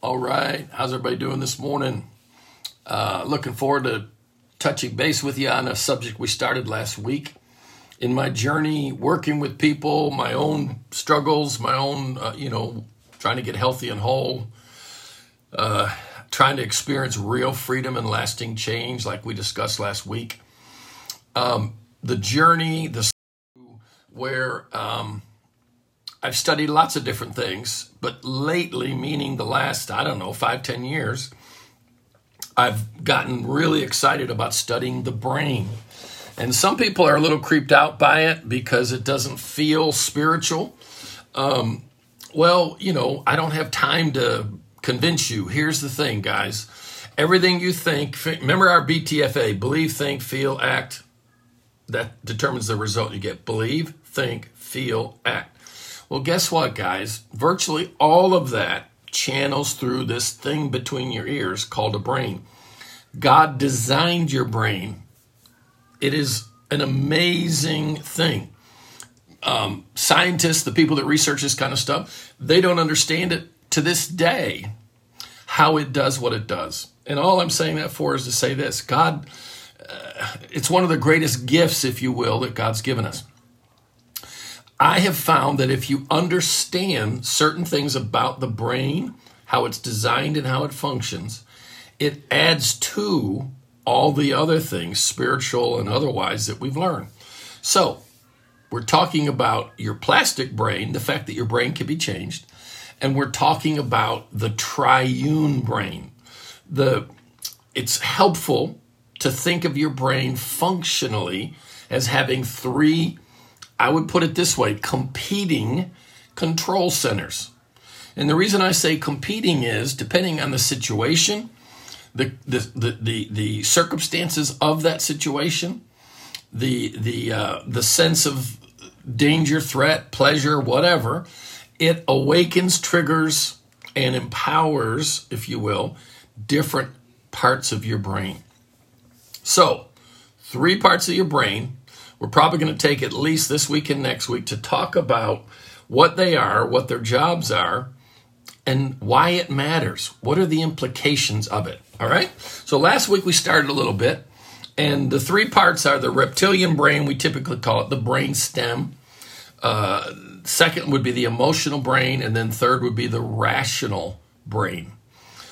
All right. How's everybody doing this morning? Uh, looking forward to touching base with you on a subject we started last week. In my journey working with people, my own struggles, my own, uh, you know, trying to get healthy and whole, uh, trying to experience real freedom and lasting change, like we discussed last week. Um, the journey, the where um, I've studied lots of different things, but lately, meaning the last, I don't know, five, ten years, I've gotten really excited about studying the brain. And some people are a little creeped out by it because it doesn't feel spiritual. Um, well, you know, I don't have time to convince you. Here's the thing, guys. Everything you think, remember our BTFA believe, think, feel, act. That determines the result you get. Believe, think, feel, act. Well, guess what, guys? Virtually all of that channels through this thing between your ears called a brain. God designed your brain. It is an amazing thing. Um, scientists, the people that research this kind of stuff, they don't understand it to this day how it does what it does. And all I'm saying that for is to say this God, uh, it's one of the greatest gifts, if you will, that God's given us. I have found that if you understand certain things about the brain, how it's designed and how it functions, it adds to all the other things, spiritual and otherwise, that we've learned. So, we're talking about your plastic brain, the fact that your brain can be changed, and we're talking about the triune brain. The it's helpful to think of your brain functionally as having three I would put it this way competing control centers. And the reason I say competing is depending on the situation, the, the, the, the, the circumstances of that situation, the, the, uh, the sense of danger, threat, pleasure, whatever, it awakens, triggers, and empowers, if you will, different parts of your brain. So, three parts of your brain we're probably going to take at least this week and next week to talk about what they are, what their jobs are, and why it matters. What are the implications of it? All right. So last week we started a little bit, and the three parts are the reptilian brain, we typically call it the brain stem. Uh, second would be the emotional brain, and then third would be the rational brain.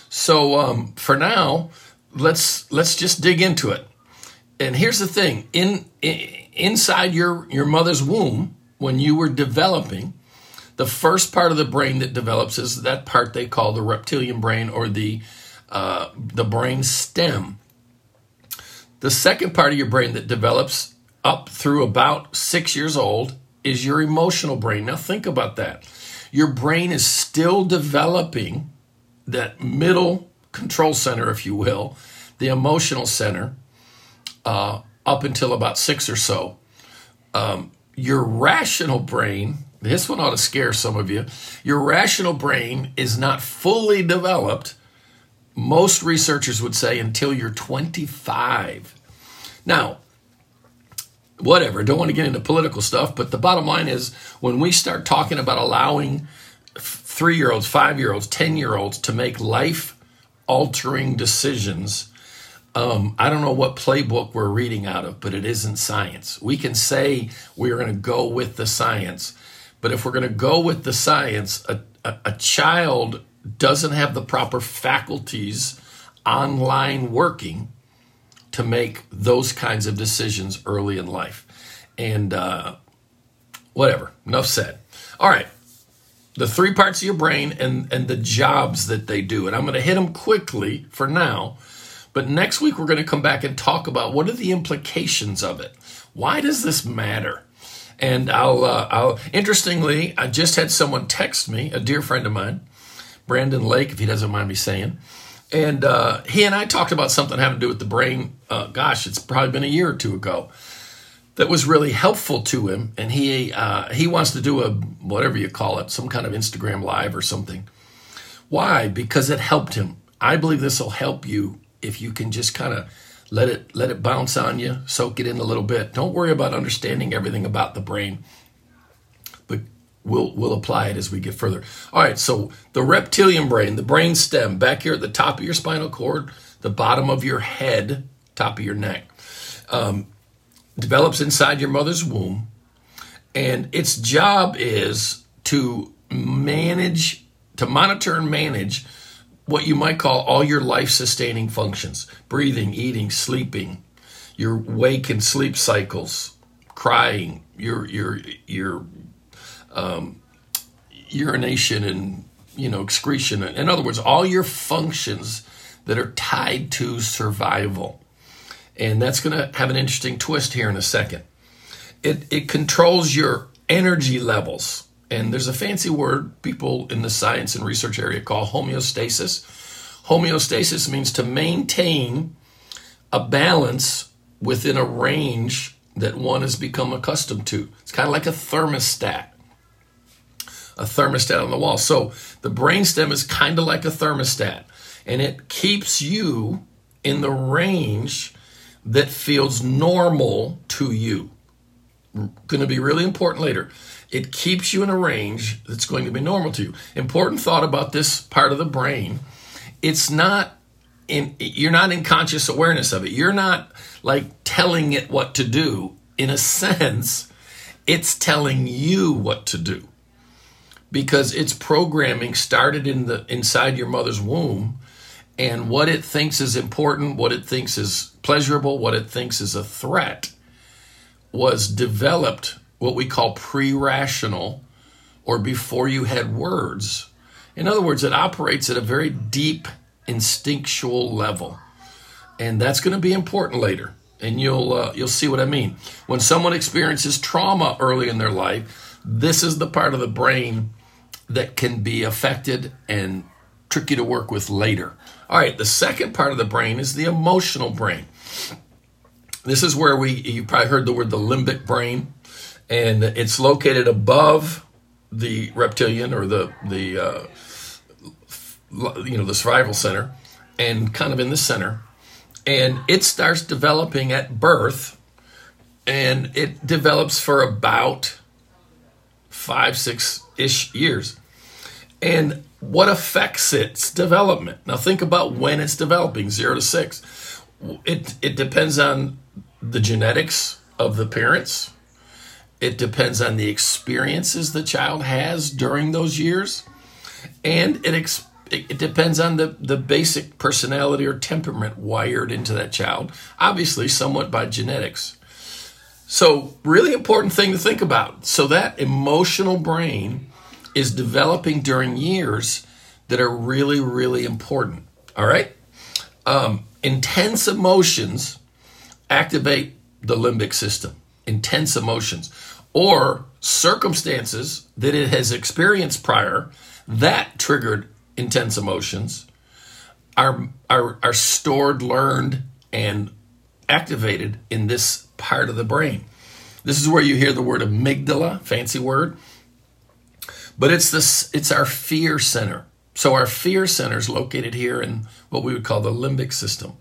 So um, for now, let's let's just dig into it. And here's the thing: in, in inside your, your mother's womb, when you were developing, the first part of the brain that develops is that part they call the reptilian brain or the, uh, the brain stem. The second part of your brain that develops up through about six years old is your emotional brain. Now, think about that. Your brain is still developing that middle control center, if you will, the emotional center. Uh, up until about six or so. Um, your rational brain, this one ought to scare some of you, your rational brain is not fully developed, most researchers would say, until you're 25. Now, whatever, don't want to get into political stuff, but the bottom line is when we start talking about allowing three year olds, five year olds, 10 year olds to make life altering decisions um, I don't know what playbook we're reading out of, but it isn't science. We can say we're going to go with the science, but if we're going to go with the science, a, a, a child doesn't have the proper faculties online working to make those kinds of decisions early in life. And uh, whatever, enough said. All right, the three parts of your brain and, and the jobs that they do. And I'm going to hit them quickly for now but next week, we're going to come back and talk about what are the implications of it. Why does this matter? And I'll, uh, I'll, interestingly, I just had someone text me, a dear friend of mine, Brandon Lake, if he doesn't mind me saying. And uh, he and I talked about something having to do with the brain. Uh, gosh, it's probably been a year or two ago. That was really helpful to him, and he uh, he wants to do a whatever you call it, some kind of Instagram live or something. Why? Because it helped him. I believe this will help you if you can just kind of let it let it bounce on you, soak it in a little bit. Don't worry about understanding everything about the brain. But we'll we'll apply it as we get further. All right, so the reptilian brain, the brain stem, back here at the top of your spinal cord, the bottom of your head, top of your neck, um, develops inside your mother's womb, and its job is to manage, to monitor and manage what you might call all your life sustaining functions breathing, eating, sleeping, your wake and sleep cycles, crying, your, your, your um, urination and you know excretion. In other words, all your functions that are tied to survival. And that's going to have an interesting twist here in a second. It, it controls your energy levels and there's a fancy word people in the science and research area call homeostasis. Homeostasis means to maintain a balance within a range that one has become accustomed to. It's kind of like a thermostat. A thermostat on the wall. So the brainstem is kind of like a thermostat, and it keeps you in the range that feels normal to you. Going to be really important later. It keeps you in a range that's going to be normal to you. Important thought about this part of the brain. It's not in you're not in conscious awareness of it. You're not like telling it what to do. In a sense, it's telling you what to do. Because its programming started in the inside your mother's womb and what it thinks is important, what it thinks is pleasurable, what it thinks is a threat was developed what we call pre rational or before you had words. In other words, it operates at a very deep instinctual level. And that's going to be important later. And you'll uh, you'll see what I mean. When someone experiences trauma early in their life, this is the part of the brain that can be affected and tricky to work with later. All right, the second part of the brain is the emotional brain. This is where we you probably heard the word the limbic brain and it's located above the reptilian or the the uh, you know the survival center, and kind of in the center, and it starts developing at birth, and it develops for about five six ish years, and what affects its development? Now think about when it's developing, zero to six. It it depends on the genetics of the parents it depends on the experiences the child has during those years. And it, ex- it depends on the, the basic personality or temperament wired into that child, obviously, somewhat by genetics. So, really important thing to think about. So, that emotional brain is developing during years that are really, really important. All right? Um, intense emotions activate the limbic system intense emotions or circumstances that it has experienced prior that triggered intense emotions are, are, are stored, learned, and activated in this part of the brain. This is where you hear the word amygdala, fancy word. But it's this it's our fear center. So our fear center is located here in what we would call the limbic system.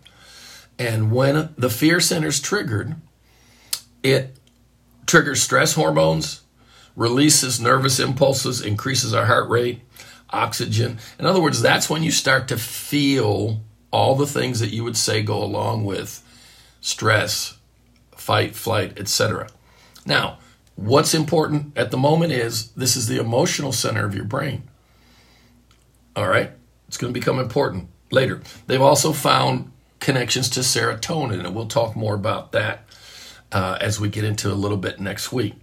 And when the fear center is triggered, it triggers stress hormones, releases nervous impulses, increases our heart rate, oxygen. In other words, that's when you start to feel all the things that you would say go along with stress, fight, flight, etc. Now, what's important at the moment is this is the emotional center of your brain. All right? It's going to become important later. They've also found connections to serotonin, and we'll talk more about that uh, as we get into a little bit next week.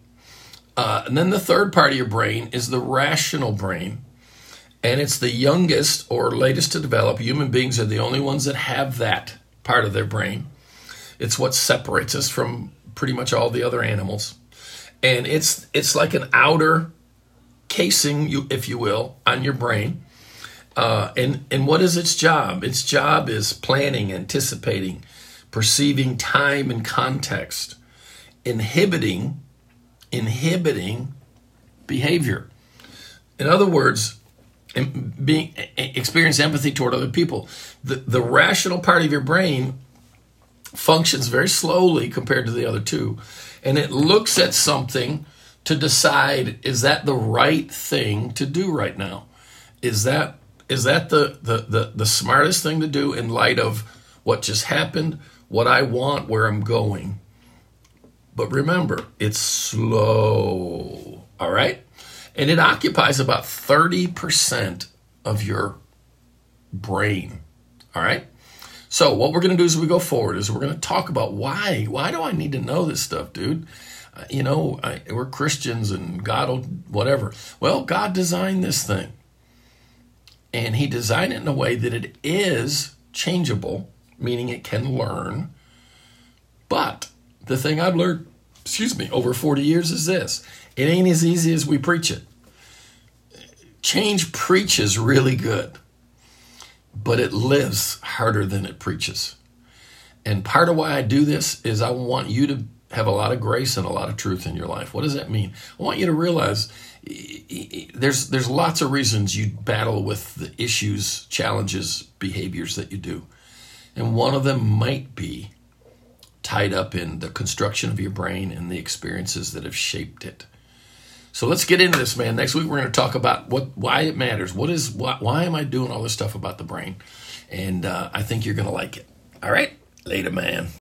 Uh, and then the third part of your brain is the rational brain. And it's the youngest or latest to develop. Human beings are the only ones that have that part of their brain. It's what separates us from pretty much all the other animals. And it's it's like an outer casing, you if you will, on your brain. Uh, and and what is its job? Its job is planning, anticipating, perceiving time and context, inhibiting inhibiting behavior. In other words, being experience empathy toward other people. The the rational part of your brain functions very slowly compared to the other two, and it looks at something to decide is that the right thing to do right now? Is that is that the the the, the smartest thing to do in light of what just happened, what I want, where I'm going? But remember, it's slow. All right? And it occupies about 30% of your brain. All right? So, what we're going to do as we go forward is we're going to talk about why. Why do I need to know this stuff, dude? Uh, you know, I, we're Christians and God will, whatever. Well, God designed this thing. And He designed it in a way that it is changeable, meaning it can learn. But the thing I've learned, excuse me, over 40 years is this it ain't as easy as we preach it. Change preaches really good but it lives harder than it preaches. And part of why I do this is I want you to have a lot of grace and a lot of truth in your life. What does that mean? I want you to realize there's there's lots of reasons you battle with the issues, challenges, behaviors that you do. And one of them might be tied up in the construction of your brain and the experiences that have shaped it. So let's get into this, man. Next week we're going to talk about what why it matters. What is why, why am I doing all this stuff about the brain? And uh, I think you're going to like it. All right, later, man.